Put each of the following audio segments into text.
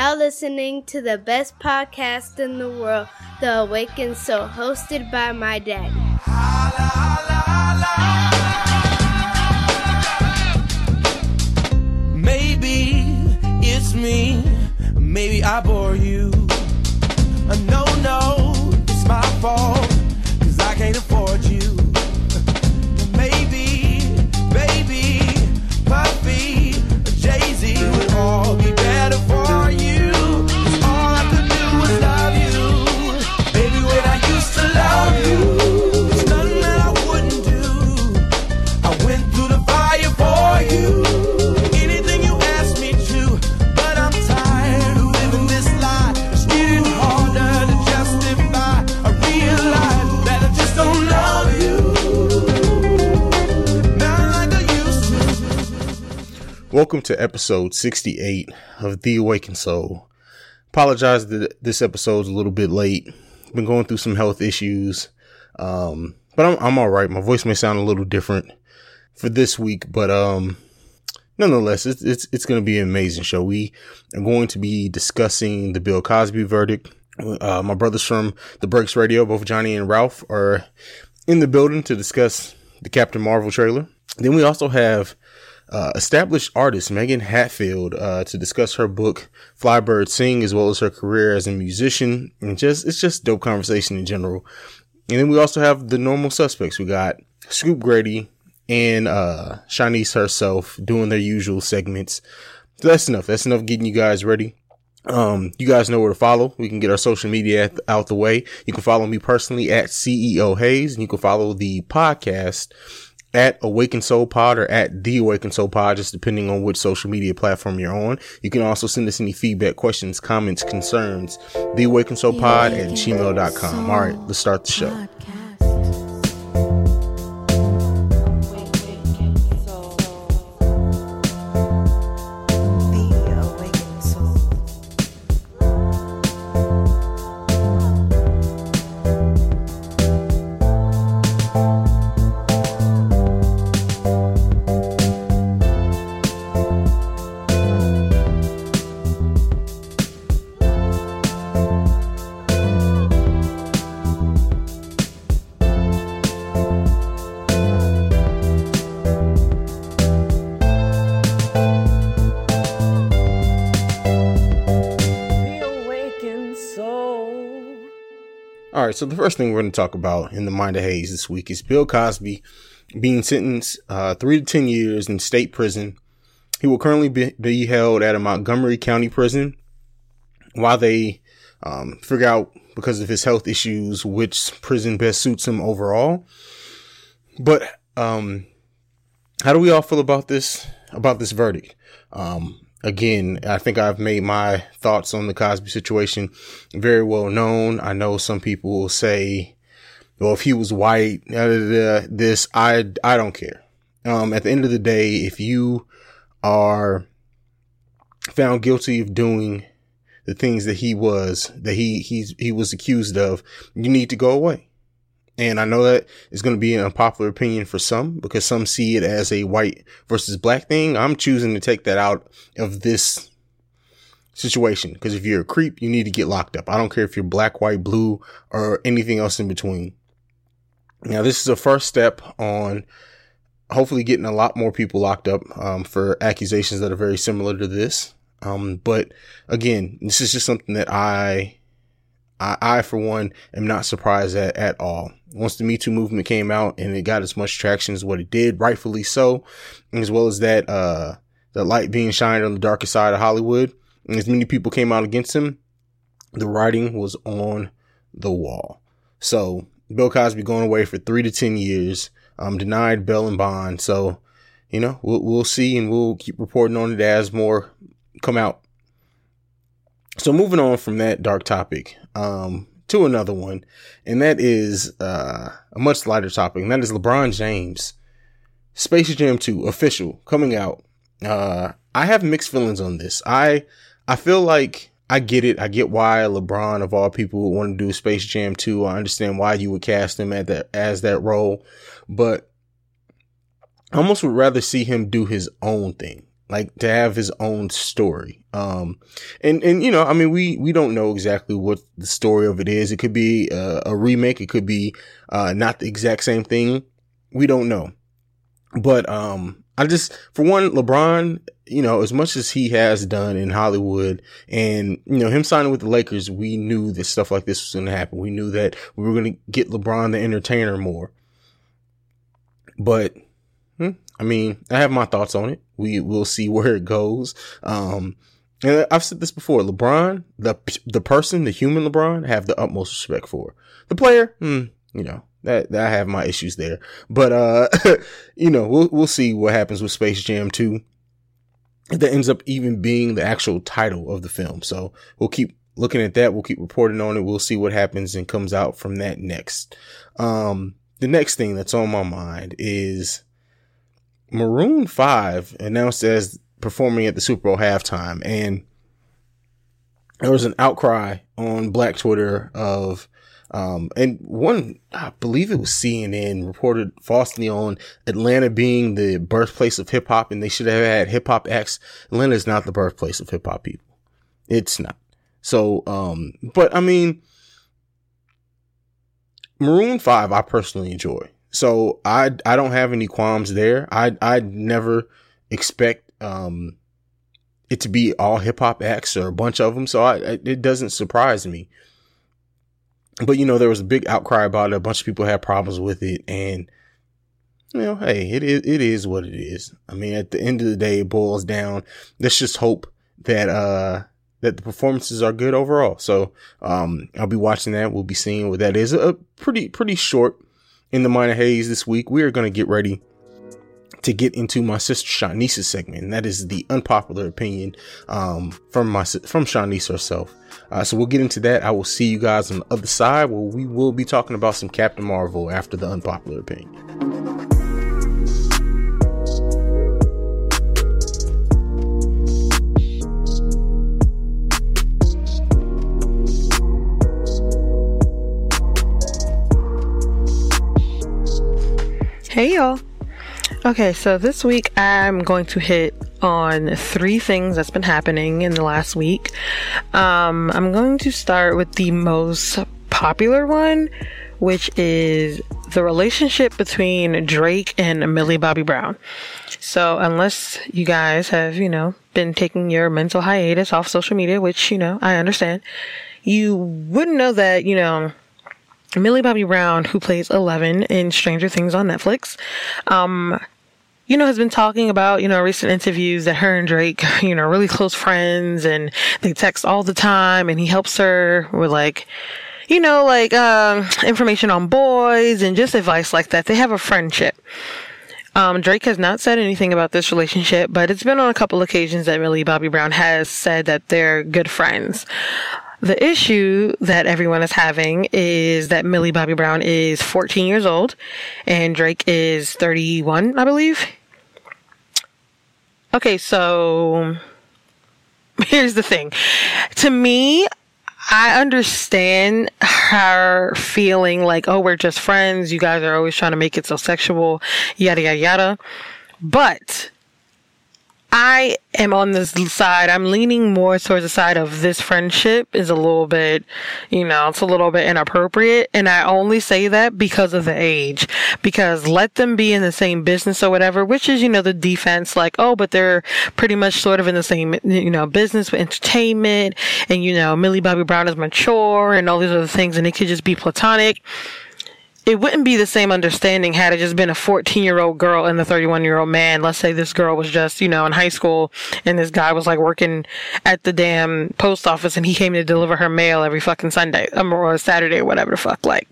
now listening to the best podcast in the world, The Awakened Soul, hosted by my daddy. Maybe it's me, maybe I bore you. Welcome to episode 68 of The Awakened Soul. Apologize that this episode's a little bit late. Been going through some health issues. Um, but I'm, I'm all right. My voice may sound a little different for this week, but, um, nonetheless, it's, it's, it's going to be an amazing show. We are going to be discussing the Bill Cosby verdict. Uh, my brothers from the Breaks Radio, both Johnny and Ralph are in the building to discuss the Captain Marvel trailer. Then we also have uh, established artist Megan Hatfield uh, to discuss her book Fly Bird Sing as well as her career as a musician and just it's just dope conversation in general. And then we also have the normal suspects. We got Scoop Grady and uh Chaunice herself doing their usual segments. So that's enough. That's enough getting you guys ready. Um, you guys know where to follow. We can get our social media out the way. You can follow me personally at CEO Haize, and you can follow the podcast at Awaken Soul Pod or at The Awaken Soul Pod, just depending on which social media platform you're on. You can also send us any feedback, questions, comments, concerns, The Awaken Soul Pod at gmail.com. All right, let's start the show. Right, so the first thing we're going to talk about in the Mind of Haize this week is Bill Cosby being sentenced uh, three to 10 years in state prison. He will currently be, be held at a Montgomery County prison while they um, figure out, because of his health issues, which prison best suits him overall. But um, how do we all feel about this about this verdict? Um, again, I think I've made my thoughts on the Cosby situation very well known. I know some people will say, "Well, if he was white, this I I don't care." Um, at the end of the day, if you are found guilty of doing the things that he was that he he's he was accused of, you need to go away. And I know that is going to be an unpopular opinion for some because some see it as a white versus black thing. I'm choosing to take that out of this situation because if you're a creep, you need to get locked up. I don't care if you're black, white, blue, or anything else in between. Now, this is a first step on hopefully getting a lot more people locked up um, for accusations that are very similar to this. Um, but again, this is just something that I, I, I for one, am not surprised at at all. Once the Me Too movement came out and it got as much traction as what it did, rightfully so, as well as that, uh, the light being shined on the darker side of Hollywood, and as many people came out against him, the writing was on the wall. So Bill Cosby going away for three to ten years, um, denied bail and bond. So, you know, we'll we'll see, and we'll keep reporting on it as more come out. So moving on from that dark topic, um, to another one, and that is uh, a much lighter topic, and that is LeBron James. Space Jam 2 official coming out. Uh, I have mixed feelings on this. I I feel like I get it. I get why LeBron of all people would want to do Space Jam 2. I understand why you would cast him at that as that role, but I almost would rather see him do his own thing. Like to have his own story. Um, and, and, you know, I mean, we, we don't know exactly what the story of it is. It could be a, a remake. It could be, uh, not the exact same thing. We don't know. But, um, I just, for one, LeBron, you know, as much as he has done in Hollywood and, you know, him signing with the Lakers, we knew that stuff like this was going to happen. We knew that we were going to get LeBron the entertainer more. But, hmm, I mean, I have my thoughts on it. We will see where it goes. Um, and I've said this before. LeBron, the the person, the human LeBron, have the utmost respect for. The player, hmm, you know, that, that I have my issues there. But uh, you know, we'll we'll see what happens with Space Jam 2. That ends up even being the actual title of the film. So we'll keep looking at that. We'll keep reporting on it. We'll see what happens and comes out from that next. Um, the next thing that's on my mind is Maroon 5 announced as performing at the Super Bowl halftime. And there was an outcry on Black Twitter of, um, and one, I believe it was CNN reported falsely on Atlanta being the birthplace of hip hop and they should have had hip hop acts. Atlanta is not the birthplace of hip hop people. It's not. So, um, but I mean, Maroon 5, I personally enjoy. So I, I don't have any qualms there. I, I never expect, um, it to be all hip hop acts or a bunch of them. So I, it doesn't surprise me. But you know, there was a big outcry about it. A bunch of people had problems with it and, you know, hey, it is, it is what it is. I mean, at the end of the day, it boils down. Let's just hope that, uh, that the performances are good overall. So, um, I'll be watching that. We'll be seeing what that is. A pretty, pretty short in the Mind of Haize this week. We are going to get ready to get into my sister Chaunice's segment, and that is the unpopular opinion, um, from my, from Chaunice herself. Uh, so we'll get into that. I will see you guys on the other side where we will be talking about some Captain Marvel after the unpopular opinion. Hey y'all. Okay, so this week I'm going to hit on three things that's been happening in the last week. Um, I'm going to start with the most popular one, which is the relationship between Drake and Millie Bobby Brown. So, unless you guys have, you know, been taking your mental hiatus off social media, which, you know, I understand, you wouldn't know that, you know, Millie Bobby Brown, who plays Eleven in Stranger Things on Netflix, um, you know, has been talking about, you know, recent interviews that her and Drake, you know, really close friends and they text all the time and he helps her with like, you know, like, um, information on boys and just advice like that. They have a friendship. Um, Drake has not said anything about this relationship, but it's been on a couple occasions that Millie Bobby Brown has said that they're good friends. The issue that everyone is having is that Millie Bobby Brown is 14 years old and Drake is 31, I believe. Okay, so here's the thing. To me, I understand her feeling like, oh, we're just friends. You guys are always trying to make it so sexual, yada, yada, yada. But I am on this side. I'm leaning more towards the side of this friendship is a little bit, you know, it's a little bit inappropriate. And I only say that because of the age. Because let them be in the same business or whatever, which is, you know, the defense, like, oh, but they're pretty much sort of in the same, you know, business with entertainment. And, you know, Millie Bobby Brown is mature and all these other things. And it could just be platonic it wouldn't be the same understanding had it just been a 14 year old girl and the 31 year old man. Let's say this girl was just, you know, in high school and this guy was like working at the damn post office and he came to deliver her mail every fucking Sunday um, or Saturday or whatever the fuck. Like,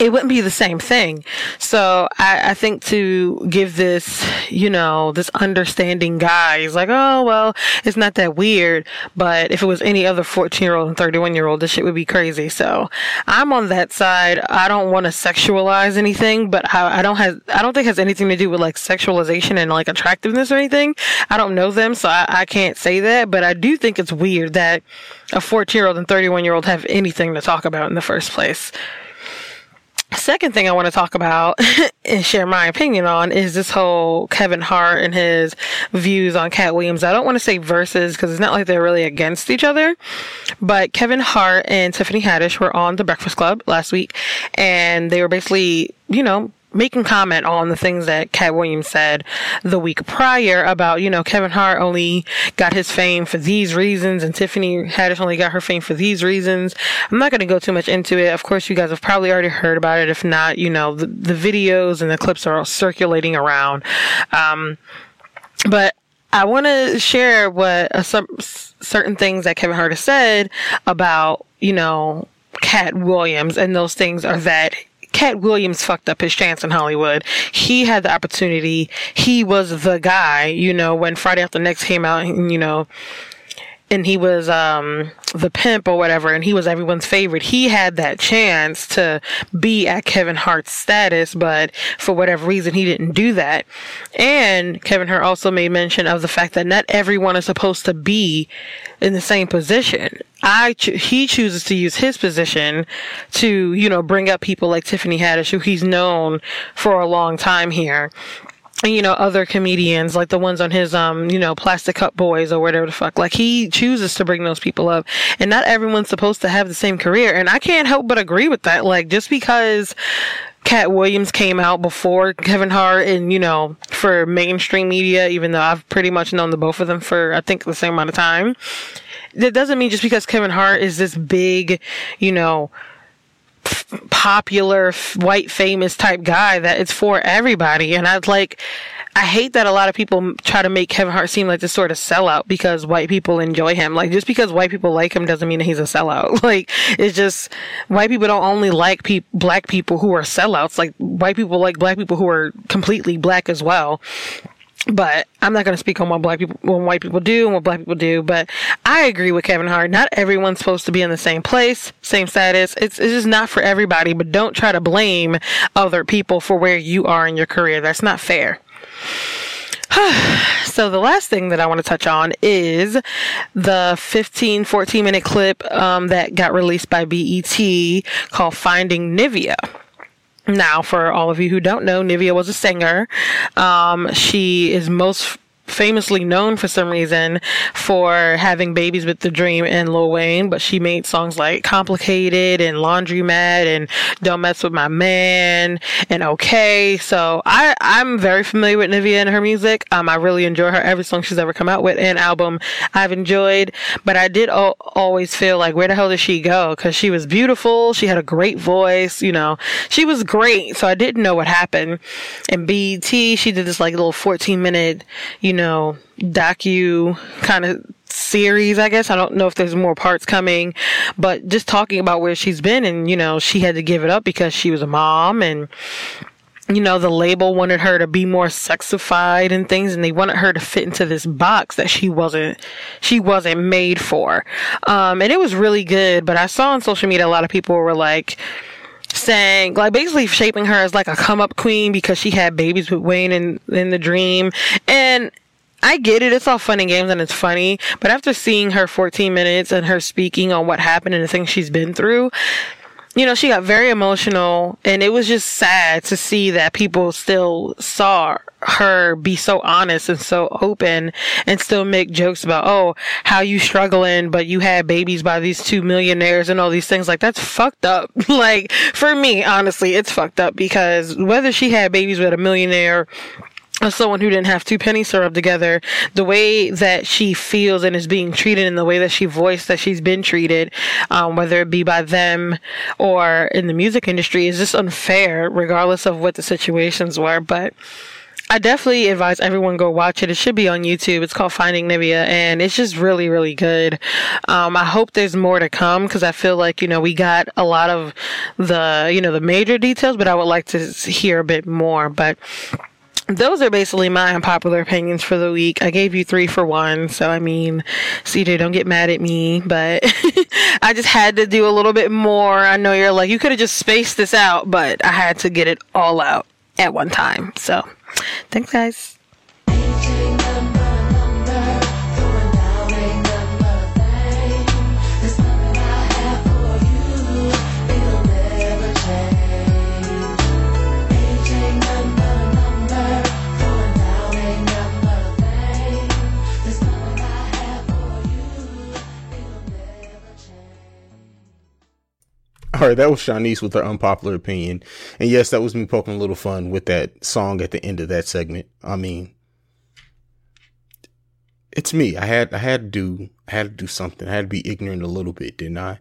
it wouldn't be the same thing. So I, I think to give this, you know, this understanding guy, he's like, oh, well, it's not that weird. But if it was any other 14 year old and 31 year old, this shit would be crazy. So I'm on that side. I don't want to sexualize anything, but I, I don't have, I don't think has anything to do with like sexualization and like attractiveness or anything. I don't know them, so I, I can't say that, but I do think it's weird that a 14 year old and 31 year old have anything to talk about in the first place. Second thing I want to talk about and share my opinion on is this whole Kevin Hart and his views on Katt Williams. I don't want to say verses because it's not like they're really against each other, but Kevin Hart and Tiffany Haddish were on The Breakfast Club last week and they were basically, you know, making comment on the things that Katt Williams said the week prior about, you know, Kevin Hart only got his fame for these reasons and Tiffany Haddish only got her fame for these reasons. I'm not going to go too much into it. Of course, you guys have probably already heard about it. If not, you know, the, the videos and the clips are all circulating around. Um, but I want to share what uh, some certain things that Kevin Hart has said about, you know, Katt Williams, and those things are that Katt Williams fucked up his chance in Hollywood. He had the opportunity. He was the guy, you know, when Friday After Next came out, you know, and he was um the pimp or whatever and he was everyone's favorite he had that chance to be at kevin hart's status but for whatever reason he didn't do that. And kevin hart also made mention of the fact that not everyone is supposed to be in the same position. I cho- he chooses to use his position to you know bring up people like tiffany haddish who he's known for a long time here you know, other comedians, like the ones on his, um, you know, Plastic Cup Boys or whatever the fuck. Like, he chooses to bring those people up. And not everyone's supposed to have the same career. And I can't help but agree with that. Like, just because Katt Williams came out before Kevin Hart and, you know, for mainstream media, even though I've pretty much known the both of them for, I think, the same amount of time. That doesn't mean just because Kevin Hart is this big, you know, popular white famous type guy that it's for everybody. And i'd like i hate that a lot of people try to make kevin hart seem like this sort of sellout because white people enjoy him. Like just because white people like him doesn't mean that he's a sellout. Like it's just white people don't only like pe- black people who are sellouts. Like white people like black people who are completely black as well but I'm not going to speak on what black people, what white people do and what black people do. But I agree with Kevin Hart. Not everyone's supposed to be in the same place, same status. It's, it's just not for everybody. But don't try to blame other people for where you are in your career. That's not fair. so the last thing that I want to touch on is the 15, 14 minute clip um, that got released by BET called Finding Nivea. Now, for all of you who don't know, Nivea was a singer. Um, she is most famously known for some reason for having babies with The-Dream and Lil Wayne, but she made songs like Complicated and Laundromat and Don't Mess with My Man and Okay. So I, I'm very familiar with Nivea and her music. Um, I really enjoy her every song she's ever come out with and album I've enjoyed, but I did al- always feel like where the hell did she go? Cause she was beautiful. She had a great voice, you know, she was great. So I didn't know what happened. And BET, she did this like little 14 minute, you know, docu kind of series, I guess. I don't know if there's more parts coming, but just talking about where she's been and, you know, she had to give it up because she was a mom and, you know, the label wanted her to be more sexified and things and they wanted her to fit into this box that she wasn't, she wasn't made for. Um, and it was really good, but I saw on social media a lot of people were like, saying like basically shaping her as like a come up queen because she had babies with Wayne in in The-Dream and I get it. It's all fun and games and it's funny. But after seeing her 14 minutes and her speaking on what happened and the things she's been through, you know, she got very emotional and it was just sad to see that people still saw her be so honest and so open and still make jokes about, oh, how you struggling, but you had babies by these two millionaires and all these things. Like, that's fucked up. like, for me, honestly, it's fucked up because whether she had babies with a millionaire as someone who didn't have two pennies to rub together, the way that she feels and is being treated and the way that she voiced that she's been treated, um, whether it be by them or in the music industry, is just unfair, regardless of what the situations were. But I definitely advise everyone go watch it. It should be on YouTube. It's called Finding Nivea and it's just really, really good. Um, I hope there's more to come because I feel like, you know, we got a lot of the, you know, the major details, but I would like to hear a bit more. But those are basically my unpopular opinions for the week. I gave you three for one, so I mean, CJ, don't get mad at me, but I just had to do a little bit more. I know you're like, you could have just spaced this out, but I had to get it all out at one time. So, thanks, guys. Right, that was Chaunice with her unpopular opinion. And yes, that was me poking a little fun with that song at the end of that segment. I mean, it's me. I had I had to do I had to do something. I had to be ignorant a little bit, didn't I?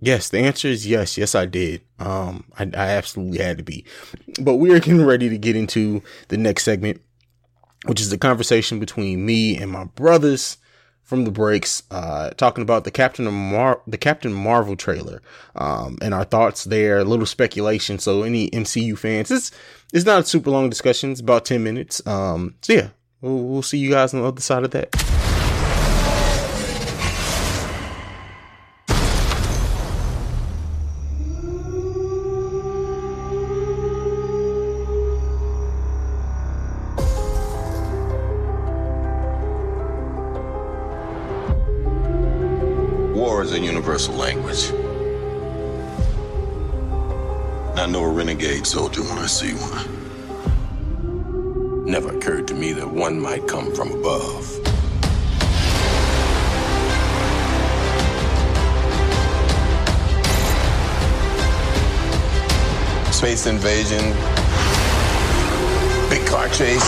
Yes, the answer is yes. Yes, I did. Um, I, I absolutely had to be. But we are getting ready to get into the next segment, which is the conversation between me and my brothers from the breaks, uh, talking about the Captain Mar- the Captain Marvel trailer, um, and our thoughts there. A little speculation. So any MCU fans, it's it's not a super long discussion. It's about ten minutes. Um, so yeah, we'll, we'll see you guys on the other side of that. War is a universal language. I know a renegade soldier when I see one. Never occurred to me that one might come from above. Space invasion, big car chase.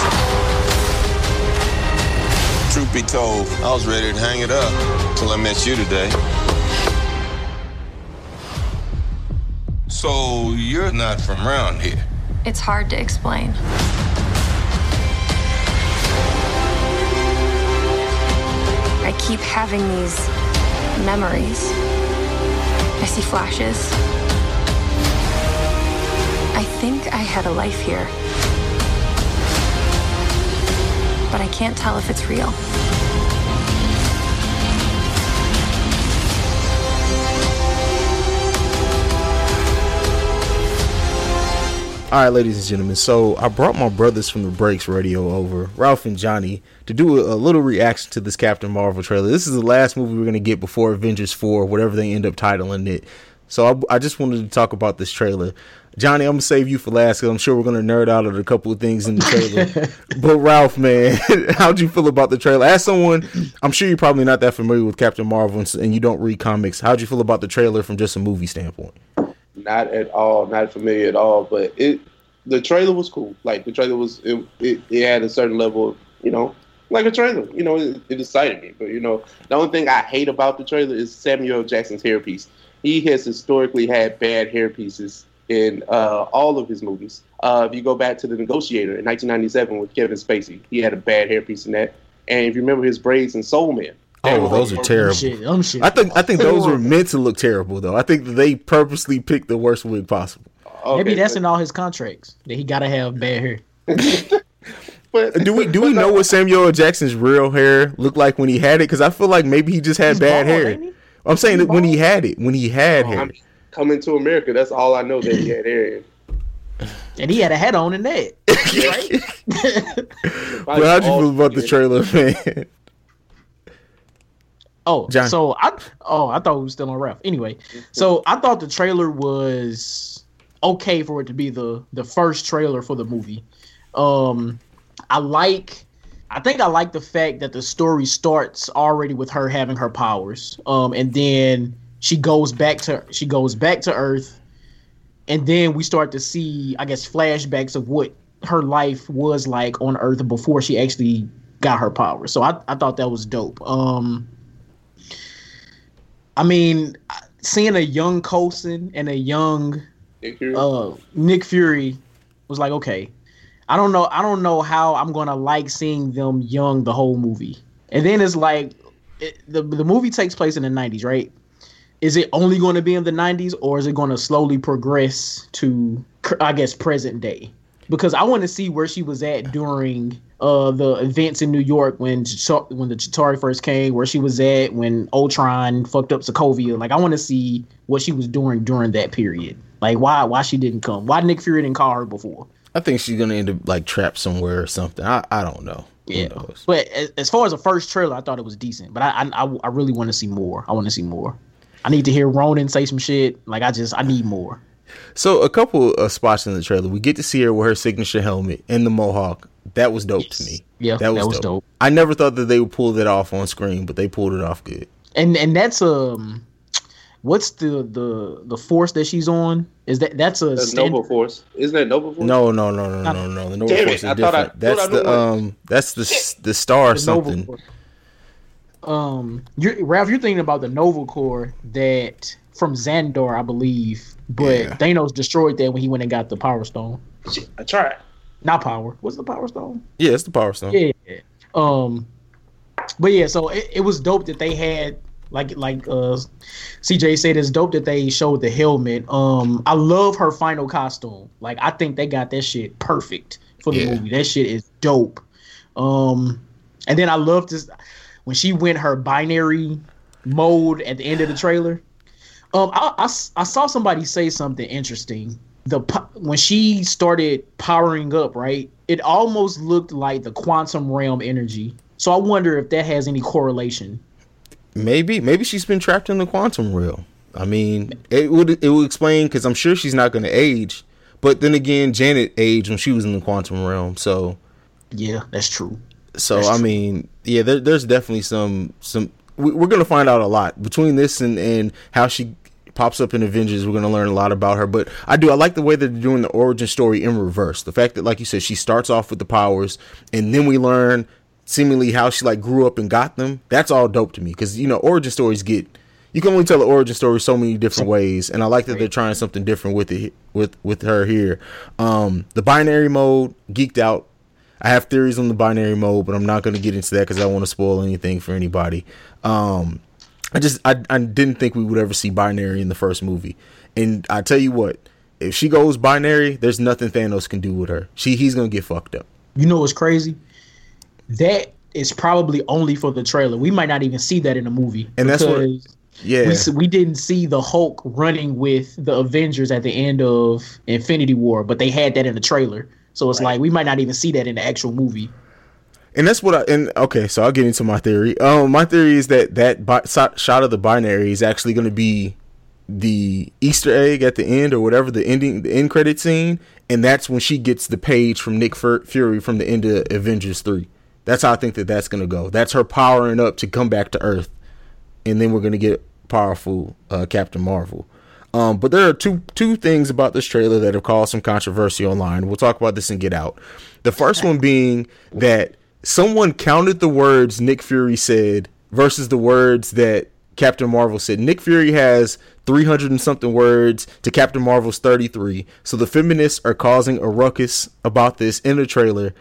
Truth be told, I was ready to hang it up till I met you today. So you're not from around here. It's hard to explain. I keep having these memories. I see flashes. I think I had a life here. But I can't tell if it's real. All right, ladies and gentlemen. So I brought my brothers from the Breaks Radio over, Ralph and Johnny, to do a, a little reaction to this Captain Marvel trailer. This is the last movie we're gonna get before Avengers Four, whatever they end up titling it. So I, I just wanted to talk about this trailer. Johnny, I'm gonna save you for last because I'm sure we're gonna nerd out on a couple of things in the trailer. but Ralph, man, how'd you feel about the trailer? As someone, I'm sure you're probably not that familiar with Captain Marvel and, and you don't read comics. How'd you feel about the trailer from just a movie standpoint? Not at all, not familiar at all. But it, the trailer was cool. Like the trailer was, it, it, it had a certain level, of, you know, like a trailer. You know, it, it excited me. But you know, the only thing I hate about the trailer is Samuel. Jackson's hairpiece. He has historically had bad hairpieces in uh, all of his movies. Uh, if you go back to The Negotiator in 1997 with Kevin Spacey, he had a bad hairpiece in that. And if you remember his braids in Soul Man, Oh, those are terrible. Shit, um, shit. I think I think those were meant to look terrible though. I think they purposely picked the worst wig possible. Maybe that's but- in all his contracts that he gotta have bad hair. but- Do we do we know what Samuel Jackson's real hair looked like when he had it? Because I feel like maybe he just had He's bad bald, hair. he? I'm saying that when he had it, when he had hair. I'm coming to America. That's all I know that he had hair. in. And he had a hat on in that. But how'd you feel about the trailer, man? Oh, John. so I oh I thought we were still on Ralph. Anyway, so I thought the trailer was okay for it to be the the first trailer for the movie. Um, I like. I think I like the fact that the story starts already with her having her powers. Um, and then she goes back to she goes back to Earth, and then we start to see, I guess, flashbacks of what her life was like on Earth before she actually got her powers. So I, I thought that was dope. Um, I mean, seeing a young Coulson and a young Nick Fury. uh, Nick Fury was like, okay, I don't know, I don't know how I'm gonna like seeing them young the whole movie. And then it's like, it, the the movie takes place in the '90s, right? Is it only going to be in the '90s, or is it going to slowly progress to, I guess, present day? Because I want to see where she was at during uh, the events in New York when Chita- when the Chitauri first came, where she was at when Ultron fucked up Sokovia. Like, I want to see what she was doing during that period. Like, why why she didn't come? Why Nick Fury didn't call her before? I think she's gonna end up like trapped somewhere or something. I, I don't know. Yeah, but as, far as the first trailer, I thought it was decent. But I I, I, I really want to see more. I want to see more. I need to hear Ronan say some shit. Like I just I need more. So a couple of spots in the trailer, we get to see her with her signature helmet and the mohawk. That was dope to me. Yeah, that was, that was dope. dope. I never thought that they would pull that off on screen, but they pulled it off good. And and that's um what's the the the force that she's on? Is that that's a The stand- Nova Force. Isn't that Nova Force? No, no, no, no, no, no. The Nova Damn Force is I thought I- different. That's thought I knew the what- um. That's the s- the star the something. Um, you're, Ralph, you're thinking about the Nova Corps that from Xandar, I believe, but Yeah. Thanos destroyed that when he went and got the Power Stone. I tried. Not Power. What's the Power Stone? Yeah, it's the Power Stone. Yeah. Um, but yeah, so it, it was dope that they had like like uh CJ said it's dope that they showed the helmet. Um, I love her final costume. Like I think they got that shit perfect for the Yeah. movie. That shit is dope. Um, and then I love this when she went her binary mode at the end of the trailer. Um, I I saw somebody say something interesting. The when she started powering up, right? It almost looked like the quantum realm energy. So I wonder if that has any correlation. Maybe, maybe she's been trapped in the quantum realm. I mean, it would it would explain because I'm sure she's not going to age. But then again, Janet aged when she was in the quantum realm. So, Yeah, that's true. so That's I true. mean, yeah, there, there's definitely some some. We're going to find out a lot between this and and how she pops up in Avengers. We're going to learn a lot about her. But I do I like the way that they're doing the origin story in reverse. The fact that, like you said, she starts off with the powers, and then we learn seemingly how she like grew up and got them. That's all dope to me because you know origin stories get you can only tell the origin story so many different ways, and I like that they're trying something different with it with with her here. Um, the binary mode geeked out. I have theories on the binary mode, but I'm not going to get into that because I want to spoil anything for anybody. Um, I just I, I didn't think we would ever see binary in the first movie, and I tell you what, if she goes binary, there's nothing Thanos can do with her. She he's gonna get fucked up. You know what's crazy? That is probably only for the trailer. We might not even see that in the movie. And that's what- Yeah, we we didn't see the Hulk running with the Avengers at the end of Infinity War, but they had that in the trailer. So it's like we might not even see that in the actual movie. And that's what I and okay, so I'll get into my theory. Um, my theory is that that bi- shot of the binary is actually going to be the Easter egg at the end or whatever the ending, the end credit scene, and that's when she gets the page from Nick Fury from the end of Avengers three. That's how I think that that's going to go. That's her powering up to come back to Earth, and then we're going to get powerful uh, Captain Marvel. Um, but there are two two things about this trailer that have caused some controversy online. We'll talk about this and Get Out. The first one being that someone counted the words Nick Fury said versus the words that Captain Marvel said. Nick Fury has 300 and something words to Captain Marvel's 33. So the feminists are causing a ruckus about this in the trailer.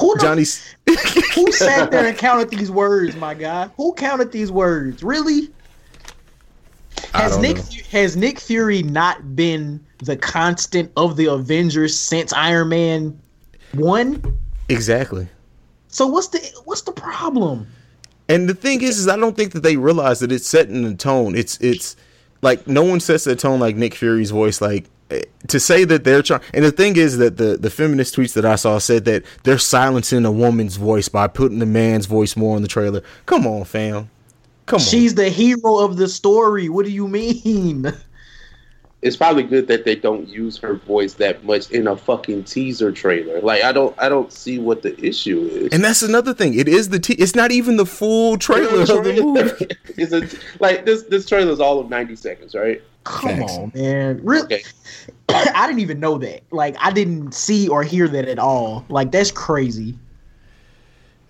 Who the, Johnny's who sat there and counted these words, my guy? Who counted these words? Really? Has Nick know. has Nick Fury not been the constant of the Avengers since Iron Man one? Exactly. So what's the what's the problem? And the thing is, is I don't think that they realize that it's setting the tone. It's it's like no one sets the tone like Nick Fury's voice. Like eh, to say that they're trying. And the thing is that the the feminist tweets that I saw said that they're silencing a woman's voice by putting the man's voice more in the trailer. Come on, fam. Come on. She's the hero of the story. What do you mean? It's probably good that they don't use her voice that much in a fucking teaser trailer. Like I don't I don't see what the issue is. and that's another thing. It is the t- it's not even the full trailer of the movie. Is it like this? This trailer is all of ninety seconds, right? Come Facts. on, man. Really? Okay. I didn't even know that. Like I didn't see or hear that at all. Like that's crazy.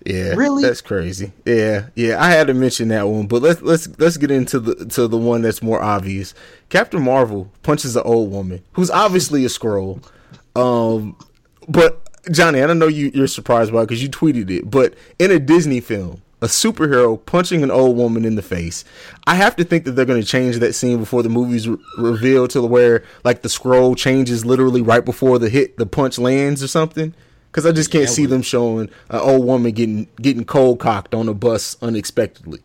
Yeah, Really? That's crazy. Yeah, yeah. I had to mention that one, but let's let's let's get into the to the one that's more obvious. Captain Marvel punches an old woman who's obviously a Skrull. Um, but Johnny, I don't know you you're surprised by because you tweeted it, but in a Disney film, a superhero punching an old woman in the face. I have to think that they're going to change that scene before the movie's re- revealed to where like the Skrull changes literally right before the hit the punch lands or something. Because I just can't see them showing an old woman getting getting cold cocked on a bus unexpectedly.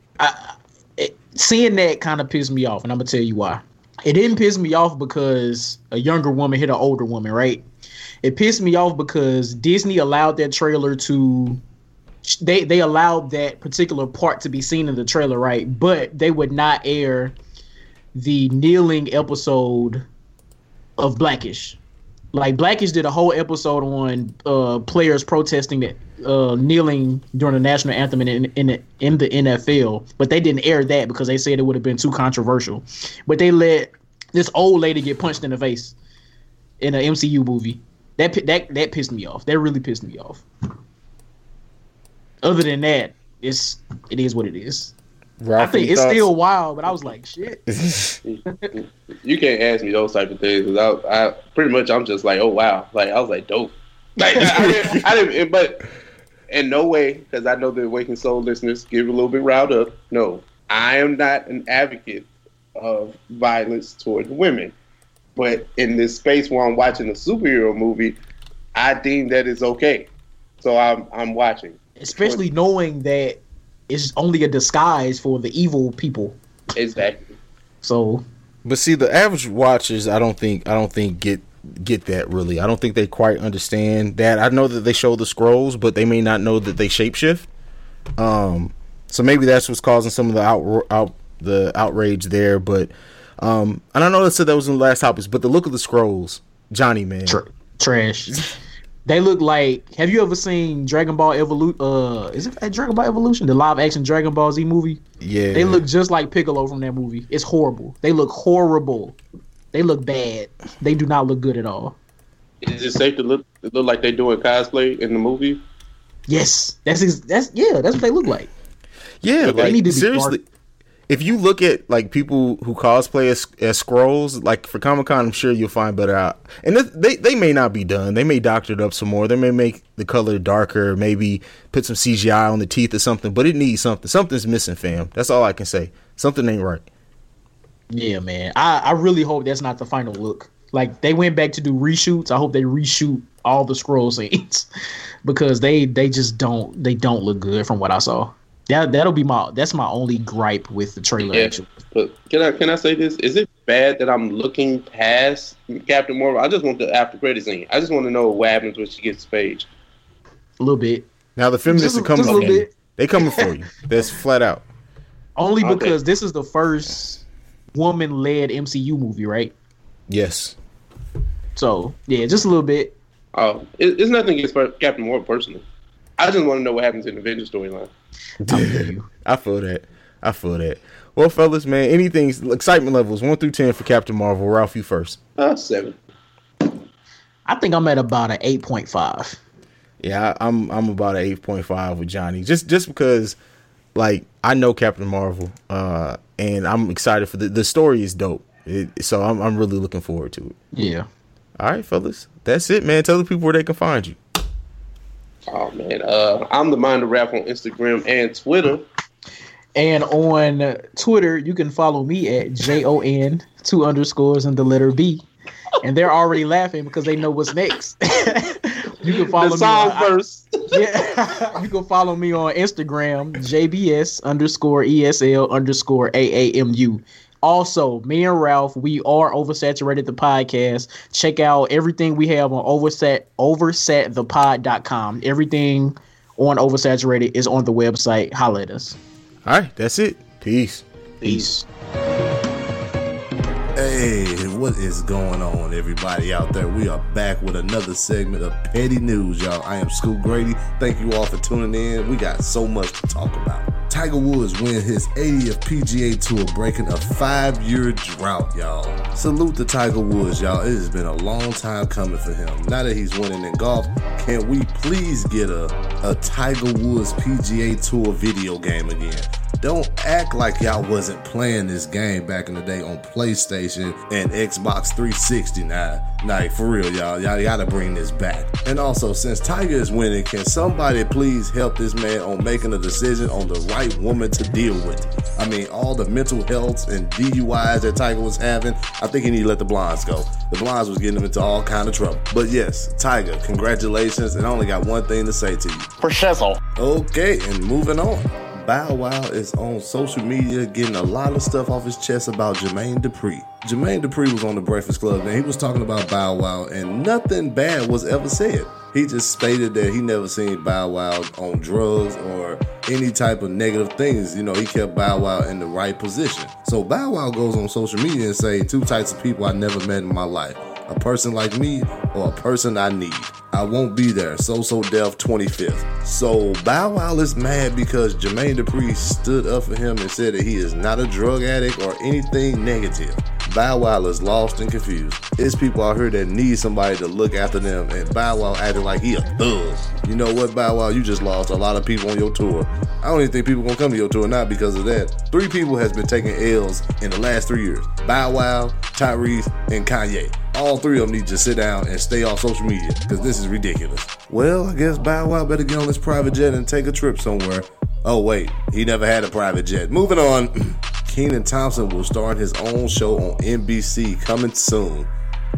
It, seeing that kind of pissed me off, and I'm gonna tell you why. It didn't piss me off because a younger woman hit an older woman, right? It pissed me off because Disney allowed that trailer to they they allowed that particular part to be seen in the trailer, right? But they would not air the kneeling episode of black-ish. Like black-ish did a whole episode on uh, players protesting that uh, kneeling during the national anthem in in the, in the NFL, but they didn't air that because they said it would have been too controversial. But they let this old lady get punched in the face in an MCU movie. That that that pissed me off. That really pissed me off. Other than that, it's it is what it is. Ralph, I think any it's thoughts? still wild, but I was like, shit. You can't ask me those type of things because I, I pretty much I'm just like, oh wow, like I was like dope. Like I, didn't, I didn't, but in no way because I know the Waking Soul listeners get a little bit riled up. No, I am not an advocate of violence toward women, but in this space where I'm watching a superhero movie, I deem that it's okay. So I'm I'm watching. Especially knowing that it's only a disguise for the evil people. Exactly. So But see, the average watchers, I don't think, I don't think get get that really. I don't think they quite understand that. I know that they show the Skrulls, but they may not know that they shapeshift. Um, so maybe that's what's causing some of the out, out the outrage there. But um, and I know that said that was in the last topics, but the look of the Skrulls, Johnny man, tr- trash. they look like. Have you ever seen Dragon Ball Evolution? Uh, is it Dragon Ball Evolution, the live action Dragon Ball Z movie? yeah, They look just like Piccolo from that movie. It's horrible. They look horrible. They look bad. They do not look good at all. Is it safe to look look like they're doing cosplay in the movie? Yes, that's ex- that's yeah, that's what they look like. Yeah, They need to be seriously. dark. If you look at like people who cosplay as, as Skrulls, like for Comic Con, I'm sure you'll find better out. And th- they they may not be done. They may doctor it up some more. They may make the color darker. Maybe put some CGI on the teeth or something. But it needs something. Something's missing, fam. That's all I can say. Something ain't right. Yeah, man. I, I really hope that's not the final look. Like they went back to do reshoots. I hope they reshoot all the Skrull scenes because they they just don't they don't look good from what I saw. That that'll be my that's my only gripe with the trailer. Yeah. Actually, But can I can I say this? Is it bad that I'm looking past Captain Marvel? I just want the after credit scene. I just want to know what happens when she gets page. a little bit. Now the feminists Just are coming just a little bit. They coming for you. That's flat out. Only Okay. because this is the first woman led MCU movie, right? Yes. So yeah, just a little bit. Oh, it, it's nothing against Captain Marvel personally. I just want to know what happens in the Avengers storyline. I feel you. I feel that. I feel that. Well, fellas, man, anything excitement levels one through ten for Captain Marvel. Ralph, you first. Uh, seven. I think I'm at about an eight point five. Yeah, I, I'm I'm about an eight point five with Johnny. Just just because, like, I know Captain Marvel, uh, and I'm excited for the the story is dope. It, so I'm I'm really looking forward to it. Yeah. All right, fellas, that's it, man. Tell the people where they can find you. Oh man, uh, I'm the mind of rap on Instagram and Twitter. And on Twitter, you can follow me at J O N two underscores and the letter B. And they're already laughing because they know what's next. you can follow the me. song on, first. yeah, you can follow me on Instagram, JBS underscore ESL underscore AAMU. Also, me and Ralph, we are Oversaturated the podcast. Check out everything we have on Oversat oversatthepod.com. Everything on Oversaturated is on the website. Holla at us. All right, that's it. Peace. Peace. Hey, what is going on, everybody out there? We are back with another segment of Petty News, y'all. I am Scoop Grady. Thank you all for tuning in. We got so much to talk about. Tiger Woods win his 80th PGA Tour, breaking a five-year drought, y'all. Salute to Tiger Woods, y'all. It has been a long time coming for him. Now that he's winning in golf, can we please get a, a Tiger Woods PGA Tour video game again? Don't act like y'all wasn't playing this game back in the day on PlayStation and Xbox 360. Nah, nah, for real, y'all. Y'all gotta bring this back. And also, since Tiger is winning, can somebody please help this man on making a decision on the right woman to deal with? I mean, all the mental health and DUIs that Tiger was having, I think he need to let the blinds go. The blinds was getting him into all kind of trouble. But yes, Tiger, congratulations. And I only got one thing to say to you. For shizzle. Okay, and moving on. Bow Wow is on social media getting a lot of stuff off his chest about Jermaine Dupri. Jermaine Dupri was on the Breakfast Club and he was talking about Bow Wow and nothing bad was ever said. He just stated that he never seen Bow Wow on drugs or any type of negative things. You know, he kept Bow Wow in the right position. So Bow Wow goes on social media and say two types of people I never met in my life. A person like me or a person I need? I won't be there. So So Def 25th. So Bow Wow is mad because Jermaine Dupri stood up for him and said that he is not a drug addict or anything negative. Bow Wow is lost and confused. It's people out here that need somebody to look after them, and Bow Wow acting like he a thug. You know what, Bow Wow? You just lost a lot of people on your tour. I don't even think people gonna come to your tour now because of that. Three people has been taking L's in the last three years: Bow Wow, Tyrese, and Kanye. All three of them need to sit down and stay off social media because this is ridiculous. Well, I guess Bow Wow better get on his private jet and take a trip somewhere. Oh wait, he never had a private jet. Moving on. Kenan Thompson will start his own show on NBC coming soon.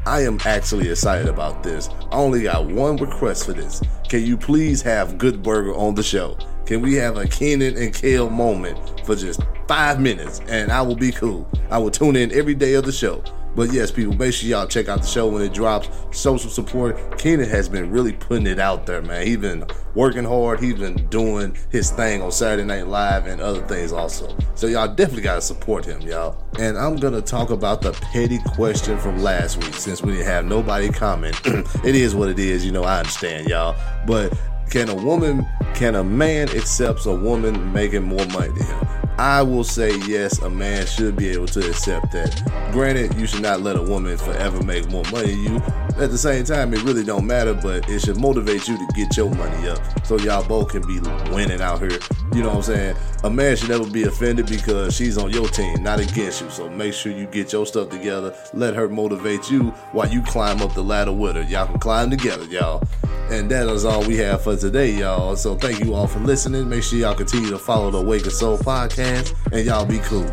I am actually excited about this. I only got one request for this. Can you please have Good Burger on the show? Can we have a Keenan and Kel moment for just five minutes and I will be cool. I will tune in every day of the show. But yes, people, make sure y'all check out the show when it drops. Social support. Kenan has been really putting it out there, man. He's been working hard. He's been doing his thing on Saturday Night Live and other things also. So y'all definitely gotta support him, y'all. And I'm gonna talk about the petty question from last week since we didn't have nobody comment. it is what it is, you know. I understand, y'all. But can a woman, can a man accept a woman making more money than him? I will say yes, a man should be able to accept that. Granted, you should not let a woman forever make more money than you. At the same time, it really don't matter, but it should motivate you to get your money up so y'all both can be winning out here. You know what I'm saying? A man should never be offended because she's on your team, not against you. So make sure you get your stuff together. Let her motivate you while you climb up the ladder with her. Y'all can climb together, y'all. And that is all we have for today, y'all. So thank you all for listening. Make sure y'all continue to follow the Awakened Soul podcast, and y'all be cool.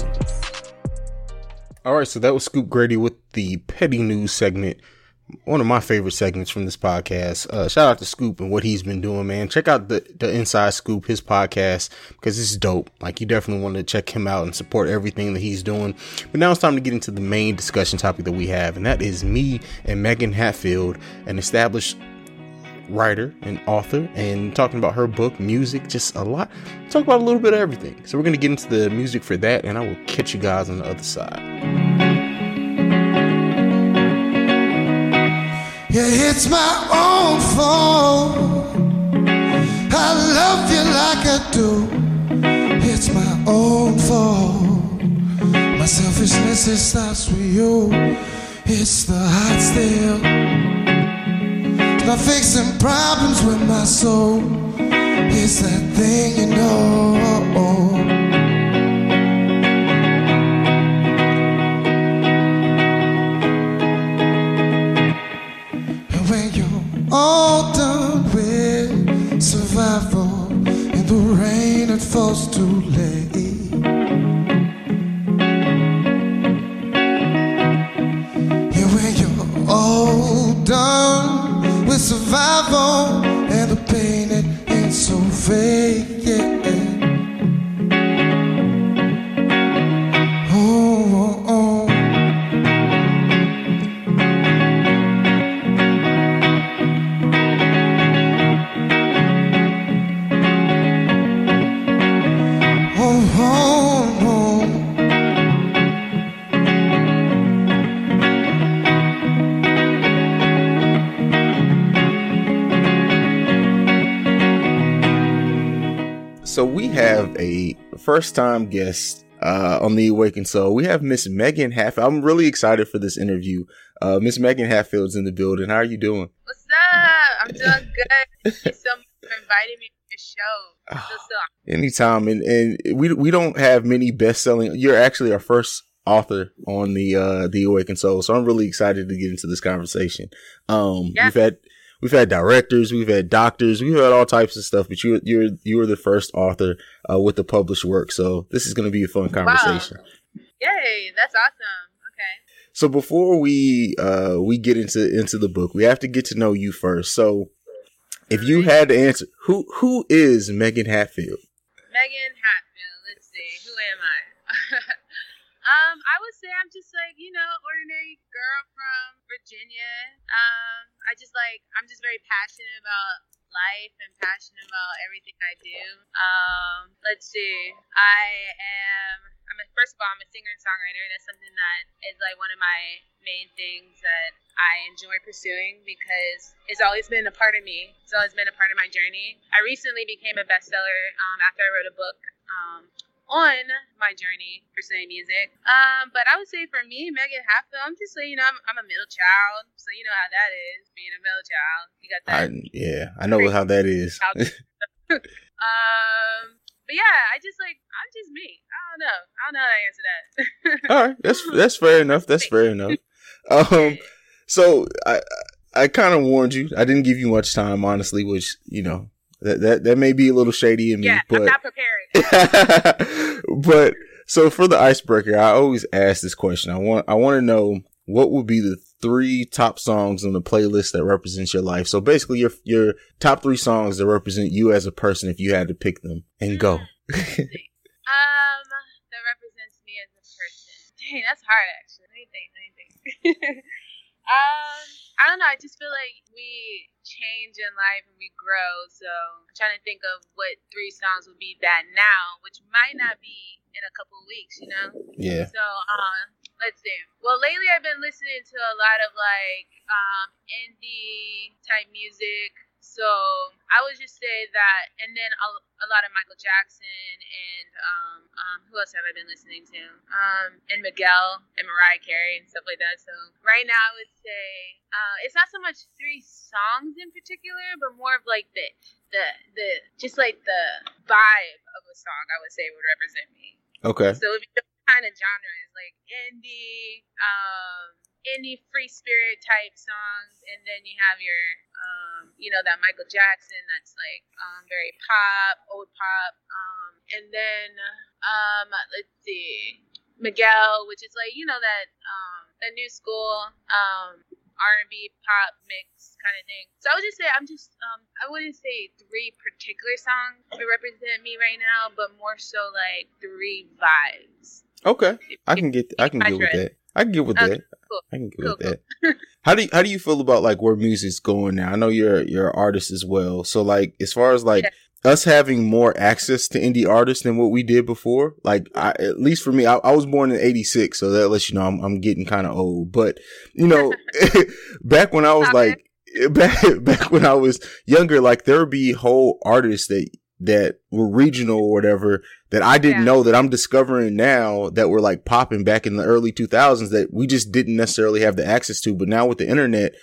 All right, so that was Scoop Grady with the petty news segment. One of my favorite segments from this podcast. Uh, shout out to Scoop and what he's been doing, man. Check out the, the Inside Scoop, his podcast, because is dope. Like, you definitely want to check him out and support everything that he's doing. But now it's time to get into the main discussion topic that we have, and that is me and Megan Hatfield, an established writer and author and talking about her book, music, just a lot. Talk about a little bit of everything. So we're going to get into the music for that and I will catch you guys on the other side. Yeah, it's my own fault. I love you like I do. It's my own fault. My selfishness it starts with you. It's the hot steel. Not fixing problems with my soul. It's that thing you know. And when you're all done with survival in the rain, it falls too late. Done 5-0 first time guest uh, on the Awakened Soul. We have Miss Megan Hatfield. I'm really excited for this interview. Uh, Miss Megan Hatfield's in the building. How are you doing? What's up? I'm doing good. Thank you so much for inviting me to your show. Feel so Anytime, and and we we don't have many best selling. You're actually our first author on the uh the Awakened Soul, so I'm really excited to get into this conversation. Um, Yeah. we've had we've had directors, we've had doctors, we've had all types of stuff, but you you're you were the first author uh, with the published work, so this is going to be a fun conversation. Yay, that's awesome. Okay. So before we uh we get into into the book, we have to get to know you first. So if you had to answer, who who is Megan Hatfield? Megan Hatfield. Let's see. Who am I? um, I would say I'm just like, you know, ordinary girl from Virginia. Um, I just like I'm just very passionate about life and passionate about everything I do. Um, let's see. I am I'm a, first of all, I'm a singer and songwriter. That's something that is like one of my main things that I enjoy pursuing because it's always been a part of me. It's always been a part of my journey. I recently became a bestseller um, after I wrote a book um, on my journey pursuing music. Um, but I would say for me, Megan Hatfield, I'm just saying, you know, I'm, I'm a middle child, so you know how that is being a middle child. You got that. I, yeah, I know how that is. um, but yeah, I just like I'm just me. I don't know. I don't know how to answer that. All right, that's that's fair enough. That's fair enough. Um, so I I kind of warned you. I didn't give you much time, honestly, which you know that that that may be a little shady in me. yeah, but I'm not prepared. but so for the icebreaker, I always ask this question. I want I want to know what would be the three top songs on the playlist that represents your life. So basically, your your top three songs that represent you as a person, if you had to pick them, and go. um, that represents me as a person. Dang, that's hard actually. Let me think. Let me think. um, I don't know. I just feel like we change in life and we grow. So I'm trying to think of what three songs would be that now, which might not be in a couple of weeks. You know. Yeah. So, um, let's see. Well, lately I've been listening to a lot of like um, indie type music. So I would just say that, and then a, a lot of Michael Jackson and um, um, who else have I been listening to? Um, and Miguel and Mariah Carey and stuff like that. So right now I would say uh, it's not so much three songs in particular, but more of like the the the just like the vibe of a song. I would say would represent me. Okay. So if you kind of genres like indie, um, indie free spirit type songs, and then you have your, um, you know, that Michael Jackson that's like um, very pop, old pop, um, and then um, let's see, Miguel, which is like you know that um, that new school um, R&B pop mix kind of thing. So I would just say I'm just um, I wouldn't say three particular songs would represent me right now, but more so like three vibes. Okay, I can get I can get with that. I can get with that. Cool. I can get Cool, with that. How do you, how do you feel about like where music's going now? I know you're you're an artist as well. So like as far as like us having more access to indie artists than what we did before, like I, at least for me, I, I was born in '86, so that lets you know I'm I'm getting kind of old. But you know, back when I was like back back when I was younger, like there would be whole artists that that were regional or whatever that I didn't know that I'm discovering now that were like popping back in the early 2000s that we just didn't necessarily have the access to. But now with the internet,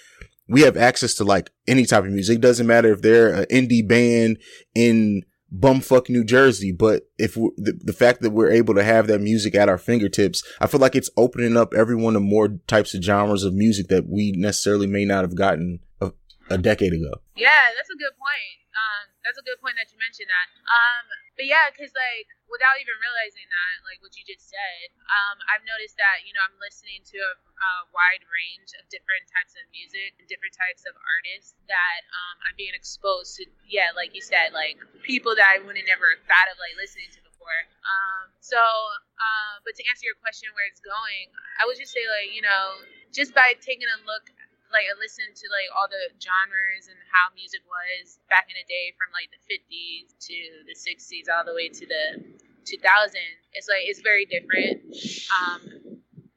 we have access to like any type of music. It doesn't matter if they're an indie band in bumfuck New Jersey, but if the, the fact that we're able to have that music at our fingertips, I feel like it's opening up everyone to more types of genres of music that we necessarily may not have gotten a, a decade ago. Yeah, that's a good point. Um, that's a good point that you mentioned that. Um, but yeah, because like without even realizing that, like what you just said, um, I've noticed that you know I'm listening to a, a wide range of different types of music and different types of artists that um, I'm being exposed to. Yeah, like you said, like people that I would have never thought of like listening to before. Um, so, uh, but to answer your question, where it's going, I would just say like you know just by taking a look like I listened to like all the genres and how music was back in the day from like the 50s to the 60s all the way to the 2000s. it's like it's very different um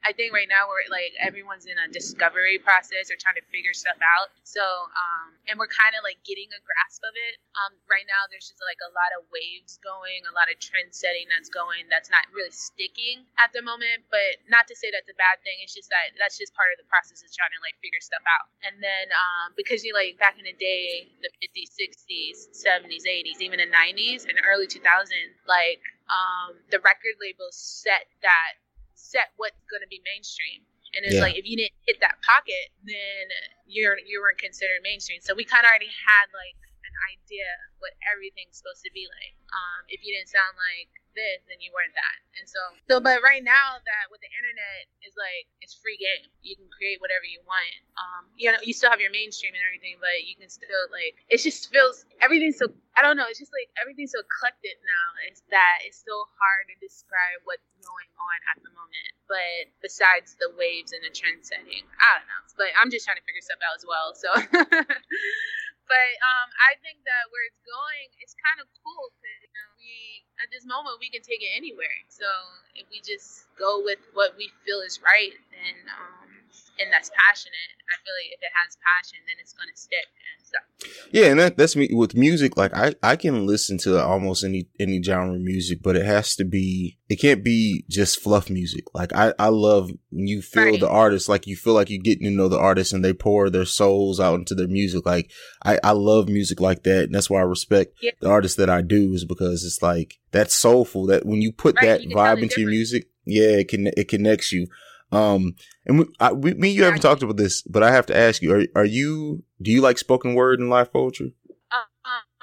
I think right now we're like everyone's in a discovery process or trying to figure stuff out. So, um, and we're kind of like getting a grasp of it. Um, right now there's just like a lot of waves going, a lot of trend setting that's going that's not really sticking at the moment. But not to say that's a bad thing. It's just that that's just part of the process is trying to like figure stuff out. And then um, because you like back in the day, the 50s, 60s, 70s, 80s, even the 90s and early 2000s, like um, the record labels set that set what's going to be mainstream. And it's Yeah. like if you didn't hit that pocket, then you're you weren't considered mainstream. So we kind of already had like an idea what everything's supposed to be like. Um, if you didn't sound like this, then you weren't that. And so, so but right now that with the internet is like it's free game. You can create whatever you want. Um, you know, you still have your mainstream and everything, but you can still like it just feels everything's so. I don't know. It's just like everything's so eclectic now. It's that it's so hard to describe what's going on at the moment. But besides the waves and the trend setting, I don't know. But I'm just trying to figure stuff out as well. So, but um, I think that where it's going, it's kind of cool because you know, we at this moment we can take it anywhere. So if we just go with what we feel is right, then um, and that's passionate, I feel like if it has passion, then it's gonna stick and stuff. Yeah, and that that's me with music. Like I, I can listen to almost any any genre of music, but it has to be. It can't be just fluff music. Like I, I love when you feel Right. the artist. Like you feel like you're getting to know the artist, and they pour their souls out into their music. Like I, I love music like that, and that's why I respect Yeah. the artists that I do. Is because it's like that's soulful. That when you put Right, that you vibe into your music, yeah, it can it connects you. Um, and we, I, we, me, you haven't talked about this, but I have to ask you: Are are you? Do you like spoken word and live poetry? Um,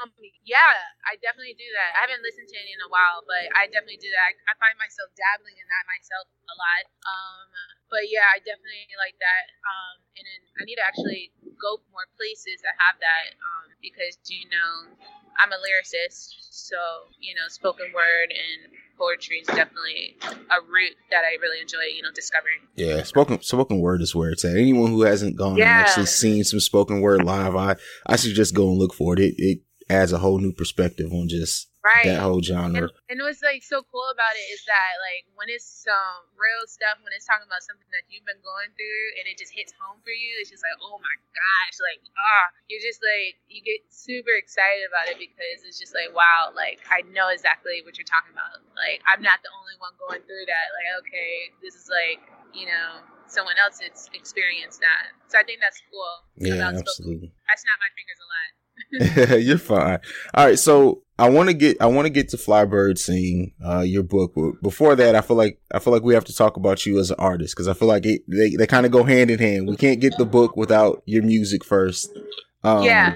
um, yeah, I definitely do that. I haven't listened to any in a while, but I definitely do that. I, I find myself dabbling in that myself a lot. Um, but yeah, I definitely like that. Um, and then I need to actually go more places that have that um, because you know I'm a lyricist, so you know spoken word and poetry is definitely a route that I really enjoy. You know, discovering. Yeah, spoken spoken word is where it's at. Anyone who hasn't gone and actually seen some spoken word live, I I should just go and look for it. It it adds a whole new perspective on just Right. that whole genre. and what's like so cool about it is that like when it's some real stuff, when it's talking about something that you've been going through, and it just hits home for you, it's just like oh my gosh, like ah, you're just like you get super excited about it because it's just like wow, like I know exactly what you're talking about. Like I'm not the only one going through that. Like okay, this is like you know someone else that's experienced that. So I think that's cool. Yeah, about spoken- absolutely. I snap my fingers a lot. You're fine. All right, so I want to get I want to get to Fly Bird Sing, uh, your book. But before that, I feel like I feel like we have to talk about you as an artist because I feel like it, they they kind of go hand in hand. We can't get the book without your music first. Um, Yeah.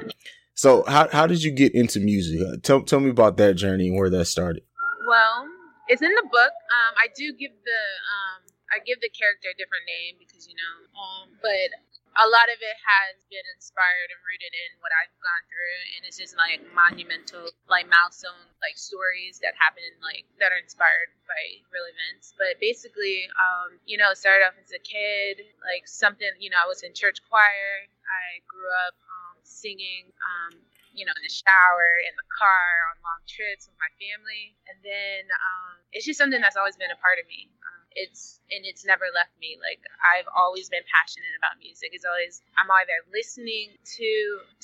So how how did you get into music? Uh, tell tell me about that journey and where that started. Well, it's in the book. Um, I do give the um, I give the character a different name because you know, um, but a lot of it has been inspired and rooted in what I've gone through, and it's just like monumental, like milestone, like stories that happen, like that are inspired by real events. But basically, um, you know, started off as a kid, like something. You know, I was in church choir. I grew up um, singing. Um, you know, in the shower, in the car, on long trips with my family. And then um, it's just something that's always been a part of me. It's and it's never left me. Like I've always been passionate about music. It's always I'm either listening to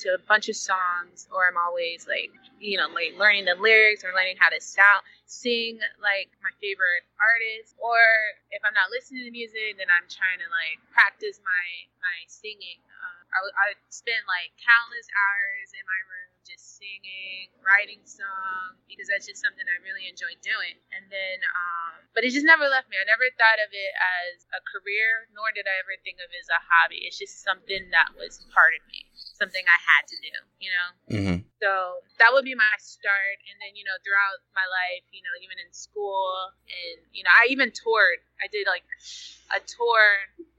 to a bunch of songs or I'm always like you know like learning the lyrics or learning how to sound sing like my favorite artist or if I'm not listening to music then I'm trying to like practice my my singing. Um, I, I spent like countless hours in my room just singing, writing songs because that's just something I really enjoy doing. And then, um, but it just never left me. I never thought of it as a career, nor did I ever think of it as a hobby. It's just something that was part of me, something I had to do, you know? Mm-hmm. So that would be my start. And then, you know, throughout my life, you know, even in school and, you know, I even toured. I did like a tour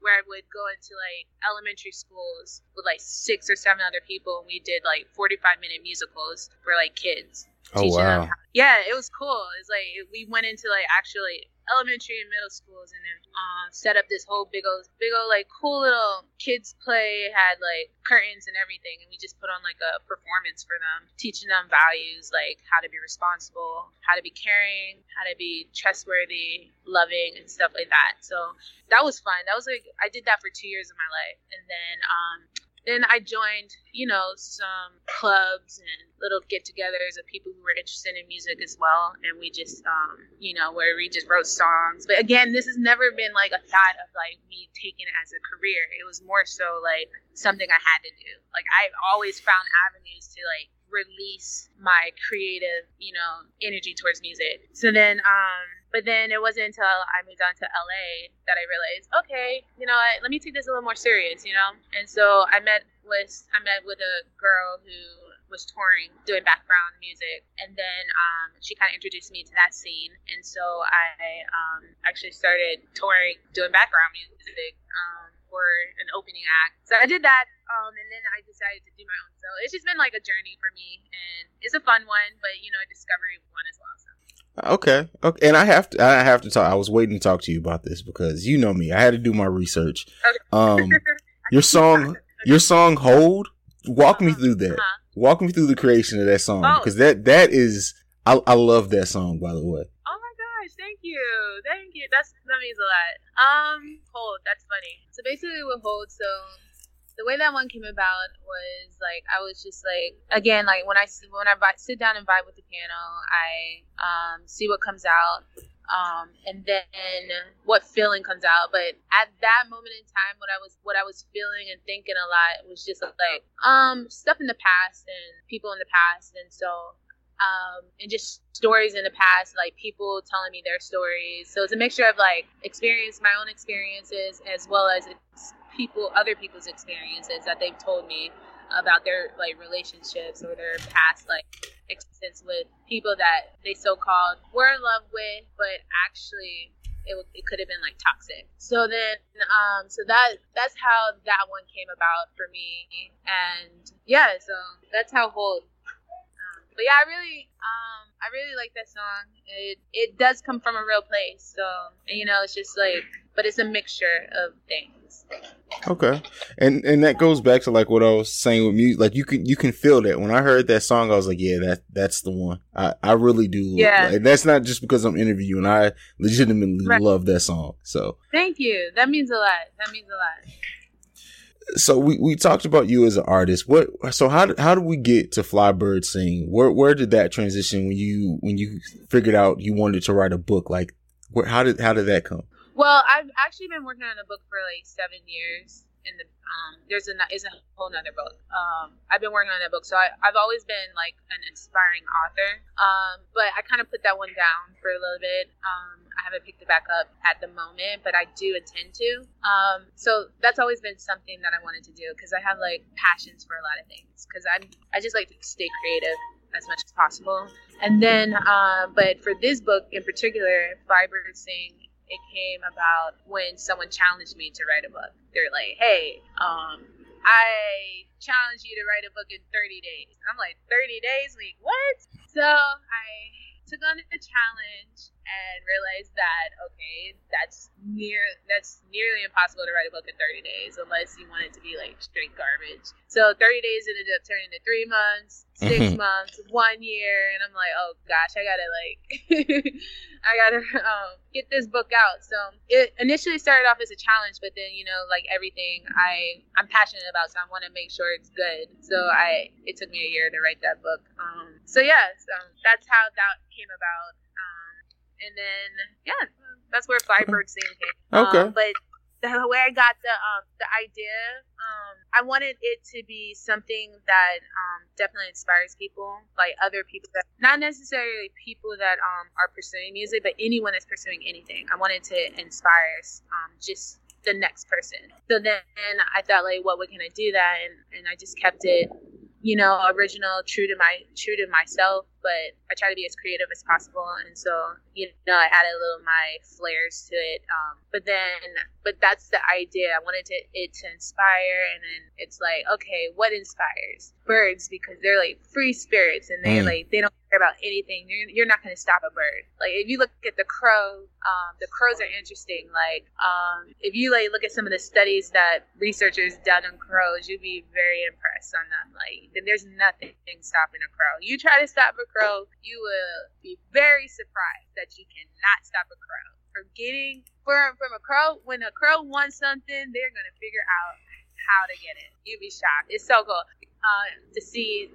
where I would go into like elementary schools with like six or seven other people and we did like 45 minute musicals for like kids. Oh wow. how- yeah, it was cool. It's like we went into like actually elementary and middle schools and then um, set up this whole big old, big old like cool little kids play. Had like curtains and everything, and we just put on like a performance for them, teaching them values like how to be responsible, how to be caring, how to be trustworthy, loving, and stuff like that. So that was fun. That was like I did that for two years of my life, and then um, then I joined, you know, some clubs and little get-togethers of people who were interested in music as well, and we just, um, you know, where we just wrote songs. But again, this has never been like a thought of like me taking it as a career. It was more so like something I had to do. Like I've always found avenues to like release my creative, you know, energy towards music. So then, um, but then it wasn't until I moved on to LA that I realized, okay, you know what, let me take this a little more serious, you know? And so I met with I met with a girl who was touring doing background music. And then um, she kind of introduced me to that scene. And so I um, actually started touring doing background music um, for an opening act. So I did that um, and then I decided to do my own. So it's just been like a journey for me and it's a fun one but you know a discovery one as well so Okay. Okay. And I have to I have to talk I was waiting to talk to you about this because you know me. I had to do my research. Okay. Um your song your song Hold walk me through that. Uh-huh. Walk me through the creation of that song Oh. because that that is I, I love that song by the way. Oh my gosh, thank you. Thank you. That's that means a lot. Um, hold, that's funny. So basically with hold, so the way that one came about was like I was just like again like when I when I sit down and vibe with the piano, I um see what comes out. Um, and then what feeling comes out. But at that moment in time, what I was what I was feeling and thinking a lot was just like um stuff in the past and people in the past, and so um, and just stories in the past, like people telling me their stories. So it's a mixture of like experience, my own experiences, as well as people, other people's experiences that they've told me about their like relationships or their past like existence with people that they so-called were in love with, but actually it, it could have been like toxic. So then, um, so that that's how that one came about for me, and yeah, so that's how Hold um, but yeah, I really, um, I really like that song. It it does come from a real place, so you know, it's just like, but it's a mixture of things. Okay, and and that goes back to like what I was saying with music. Like you can you can feel that when I heard that song, I was like, yeah, that that's the one. I I really do. Yeah. like, that's not just because I'm interviewing. I legitimately Right. love that song. So Thank you. That means a lot. That means a lot. so we, we talked about you as an artist. What so how did, how did we get to Fly Bird Sing? Where where did that transition when you when you figured out you wanted to write a book? Like where how did how did that come? Well, I've actually been working on a book for like seven years. And the um, there's a is a whole nother book. Um, I've been working on that book, so I, I've always been like an inspiring author. Um, but I kind of put that one down for a little bit. Um, I haven't picked it back up at the moment, but I do intend to. Um, so that's always been something that I wanted to do because I have like passions for a lot of things. Because I'm I just like to stay creative as much as possible. And then, uh, but for this book in particular, Fly Bird Sing, it came about when someone challenged me to write a book. They're like, hey, um, I challenge you to write a book in 30 days. I'm like, 30 days? Like, what? So I took on the challenge and realized that okay, that's near that's nearly impossible to write a book in 30 days unless you want it to be like straight garbage. So 30 days ended up turning to three months, 6 Mhm. months, one year, and I'm like, oh gosh, I gotta like, I gotta um, get this book out. So it initially started off as a challenge, but then you know, like everything, I I'm passionate about, so I want to make sure it's good. So I it took me a year to write that book. Um, so yeah, so that's how that came about. And then yeah, that's where Fly Bird Sing came. Okay. Um, but the way I got the um, the idea, um, I wanted it to be something that um, definitely inspires people, like other people that not necessarily people that um, are pursuing music, but anyone that's pursuing anything. I wanted to inspire um, just the next person. So then I thought, like, what way can I do that? And and I just kept it, you know, original, true to my true to myself. But I try to be as creative as possible, and so you know, I added a little of my flares to it. Um, but then, but that's the idea. I wanted to, it to inspire, and then it's like, okay, what inspires birds because they're like free spirits, and they Mm. like they don't care about anything. You're, you're not going to stop a bird. Like if you look at the crow, um, the crows are interesting. Like um, if you like look at some of the studies that researchers done on crows, you'd be very impressed on them. Like there's nothing stopping a crow. You try to stop a crow, you will be very surprised that you cannot stop a crow from getting from from a crow. When a crow wants something, they're gonna figure out how to get it. You'd be shocked. It's so cool uh, to see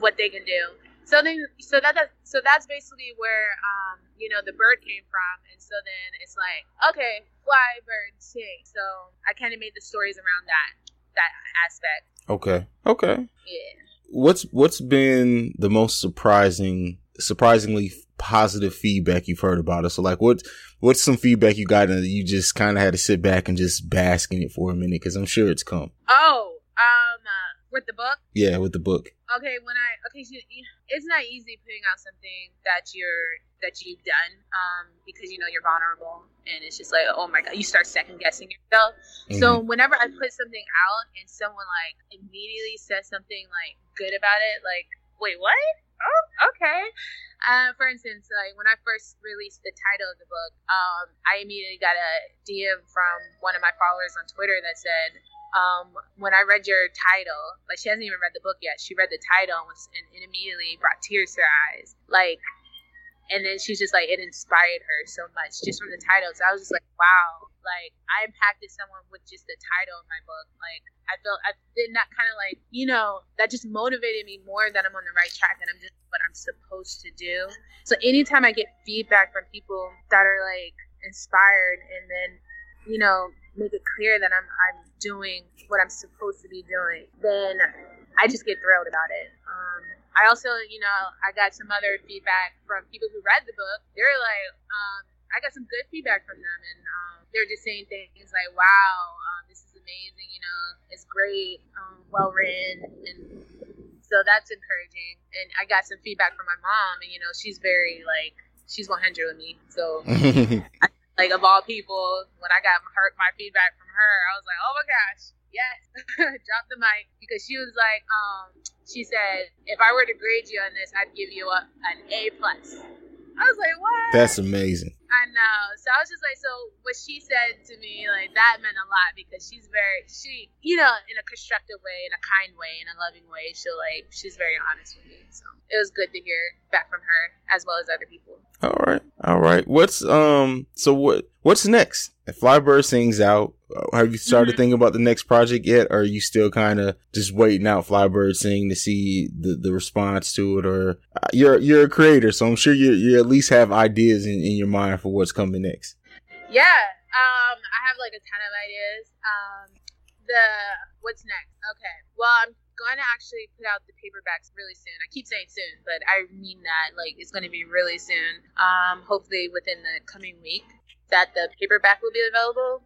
what they can do. So then, so that that- so that's basically where um, you know the bird came from, and so then it's like okay, fly bird sing. So I kind of made the stories around that that aspect. Okay. Okay. Yeah. What's what's been the most surprising surprisingly positive feedback you've heard about us? So like what what's some feedback you got and you just kind of had to sit back and just bask in it for a minute cuz I'm sure it's come. Oh, with the book. Yeah, with the book. Okay, when I okay, so it's not easy putting out something that you're that you've done, um, because you know you're vulnerable, and it's just like, oh my god, you start second guessing yourself. So whenever I put something out and someone like immediately says something like good about it, like, wait, what? Oh, okay. Uh, for instance, like when I first released the title of the book, um, I immediately got a DM from one of my followers on Twitter that said, um, "When I read your title, like she hasn't even read the book yet. She read the title and, was, and immediately brought tears to her eyes. Like and then she's just like it inspired her so much just from the title. So i was just like wow. Like i impacted someone with just the title of my book. Like i felt i did not kind of like you know that just motivated me more that i'm on the right track and i'm just what i'm supposed to do. So anytime i get feedback from people that are like inspired and then you know make it clear that i'm i'm doing what i'm supposed to be doing then i just get thrilled about it. Um, I also, you know, I got some other feedback from people who read the book. They're like, um, I got some good feedback from them, and um, they're just saying things like, "Wow, um, this is amazing. You know, it's great, um, well written," and so that's encouraging. And I got some feedback from my mom, and you know, she's very like, she's 100 with me. So, like of all people, when I got her, my feedback from her, I was like, "Oh my gosh, yes!" Drop the mic because she was like, um she said, if I were to grade you on this, I'd give you a, an A plus. I was like, what? That's amazing. I know. So I was just like, so what she said to me, like that meant a lot because she's very, she, you know, in a constructive way, in a kind way, in a loving way. She'll like, she's very honest with me. So it was good to hear back from her as well as other people. All right, all right. What's um? So what? What's next? If Fly Bird sings out, have you started Mhm. thinking about the next project yet? Or are you still kind of just waiting out Fly Bird sing to see the, the response to it? Or uh, you're you're a creator, so I'm sure you you at least have ideas in, in your mind for what's coming next. Yeah. Um, I have like a ton of ideas. Um, the what's next? Okay. Well, I'm going to actually put out the paperbacks really soon. I keep saying soon, but I mean that like it's going to be really soon. Um, hopefully within the coming week that the paperback will be available.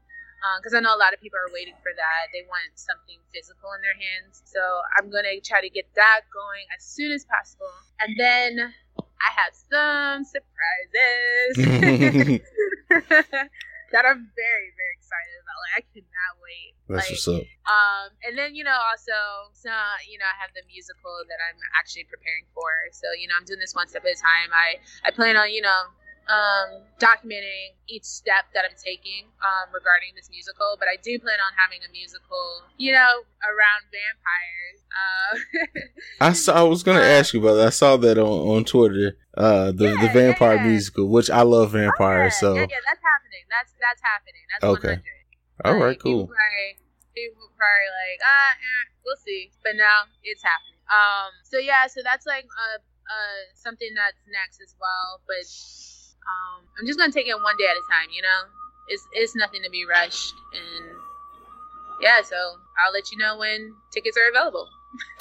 Because I know a lot of people are waiting for that. They want something physical in their hands. So I'm going to try to get that going as soon as possible. And then I have some surprises that I'm very, very excited about. Like, I cannot wait. That's like, what's up. um, and then you know also, so you know, I have the musical that I'm actually preparing for. So you know, I'm doing this one step at a time. I I plan on you know um, documenting each step that I'm taking um, regarding this musical. But I do plan on having a musical, you know, around vampires. Uh, I saw. I was gonna ask you about that. I saw that on, on Twitter. Uh, the the vampire musical, which I love vampires. so yeah, yeah, that's happening. That's that's happening. That's okay. 100. All right, Like, cool. People probably, people probably like, ah, eh, we'll see. But now it's happening. Um, so yeah, so that's like uh, uh, something that's next as well. But um, I'm just gonna take it one day at a time. You know, it's it's nothing to be rushed, and yeah. So I'll let you know when tickets are available.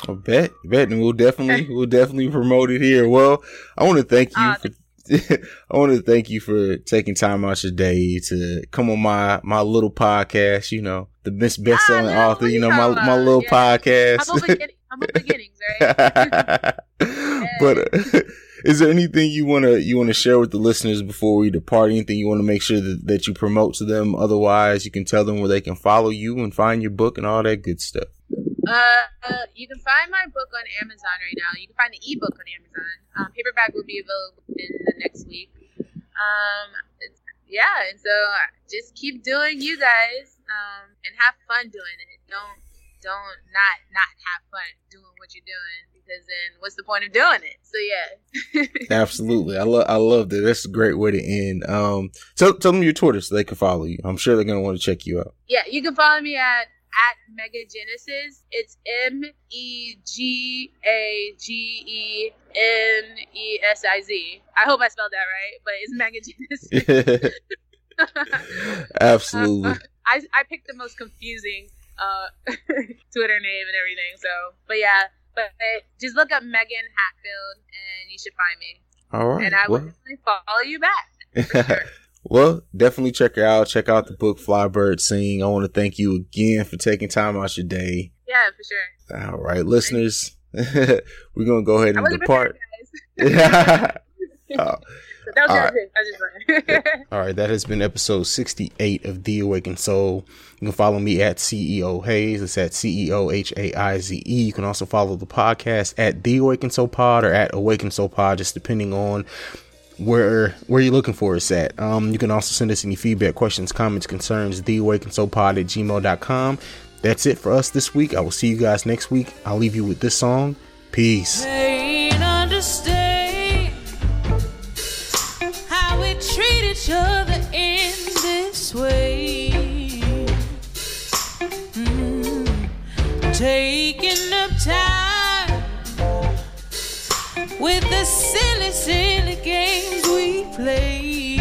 I bet, bet, and we'll definitely, we'll definitely promote it here. Well, I want to thank you for, I want to thank you for taking time out your day to come on my my little podcast. You know, the best best selling author. You know, my my little podcast. Humble, begin- humble beginnings, right? but uh, is there anything you want to you want to share with the listeners before we depart? Anything you want to make sure that, that you promote to them? Otherwise, you can tell them where they can follow you and find your book and all that good stuff. Uh, you can find my book on Amazon right now. You can find the ebook on Amazon. Um, paperback will be available in the next week. Um, yeah, and so uh, just keep doing you guys, um, and have fun doing it. Don't don't not not have fun doing what you're doing because then what's the point of doing it? So yeah. Absolutely, I love I love that. That's a great way to end. Um, tell tell them your Twitter so they can follow you. I'm sure they're gonna want to check you out. Yeah, you can follow me at at Mega Genesis. It's M E G A G E N E S I Z. I hope I spelled that right, but it's Mega Genesis. Absolutely. I I picked the most confusing uh Twitter name and everything. So, but yeah, but just look up Megan Hatfield and you should find me. All right. And I will definitely follow you back. well, definitely check her out. Check out the book Fly Bird Sing. I want to thank you again for taking time out your day. Yeah, for sure. All right, listeners, we're gonna go ahead and depart. prepared, guys. Oh. That was all your right. pick. I was just playing. All right, that has been episode 68 of The Awakened Soul. You can follow me at CEO Haize. It's at CEO H A I Z E. You can also follow the podcast at The Awakened Soul Pod or at Awakened Soul Pod, just depending on where where you're looking for us at. Um, you can also send us any feedback, questions, comments, concerns, The Awakened Soul Pod at gmail.com. That's it for us this week. I will see you guys next week. I'll leave you with this song. Peace. Other in this way. Mm. Taking up time with the silly, silly games we play.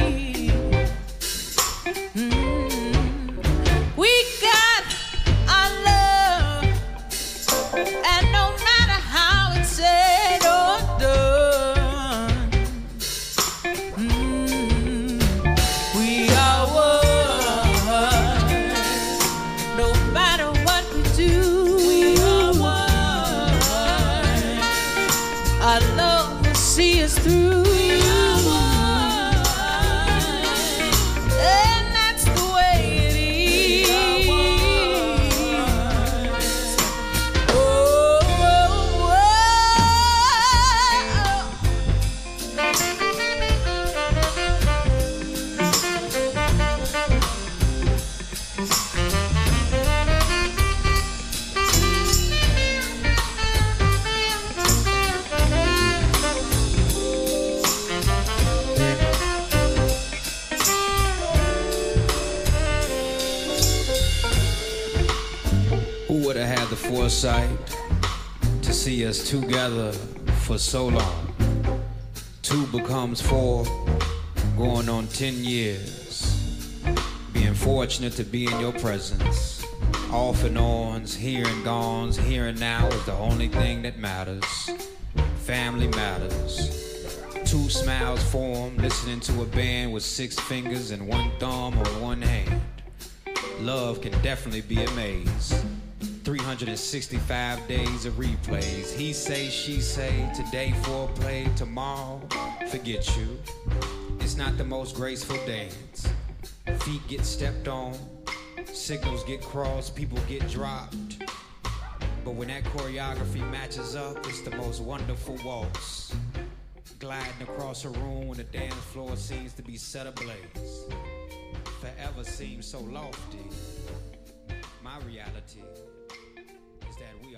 Our love will see us through. Foresight to see us together for so long? Two becomes four, going on ten years. Being fortunate to be in your presence. Off and ons, here and gones, here and now is the only thing that matters. Family matters. Two smiles form, listening to a band with six fingers and one thumb on one hand. Love can definitely be a maze. 365 days of replays. He say, she say, today foreplay, tomorrow forget you. It's not the most graceful dance. Feet get stepped on, signals get crossed, people get dropped. But when that choreography matches up, it's the most wonderful waltz. Gliding across a room when the dance floor seems to be set ablaze. Forever seems so lofty. My reality that we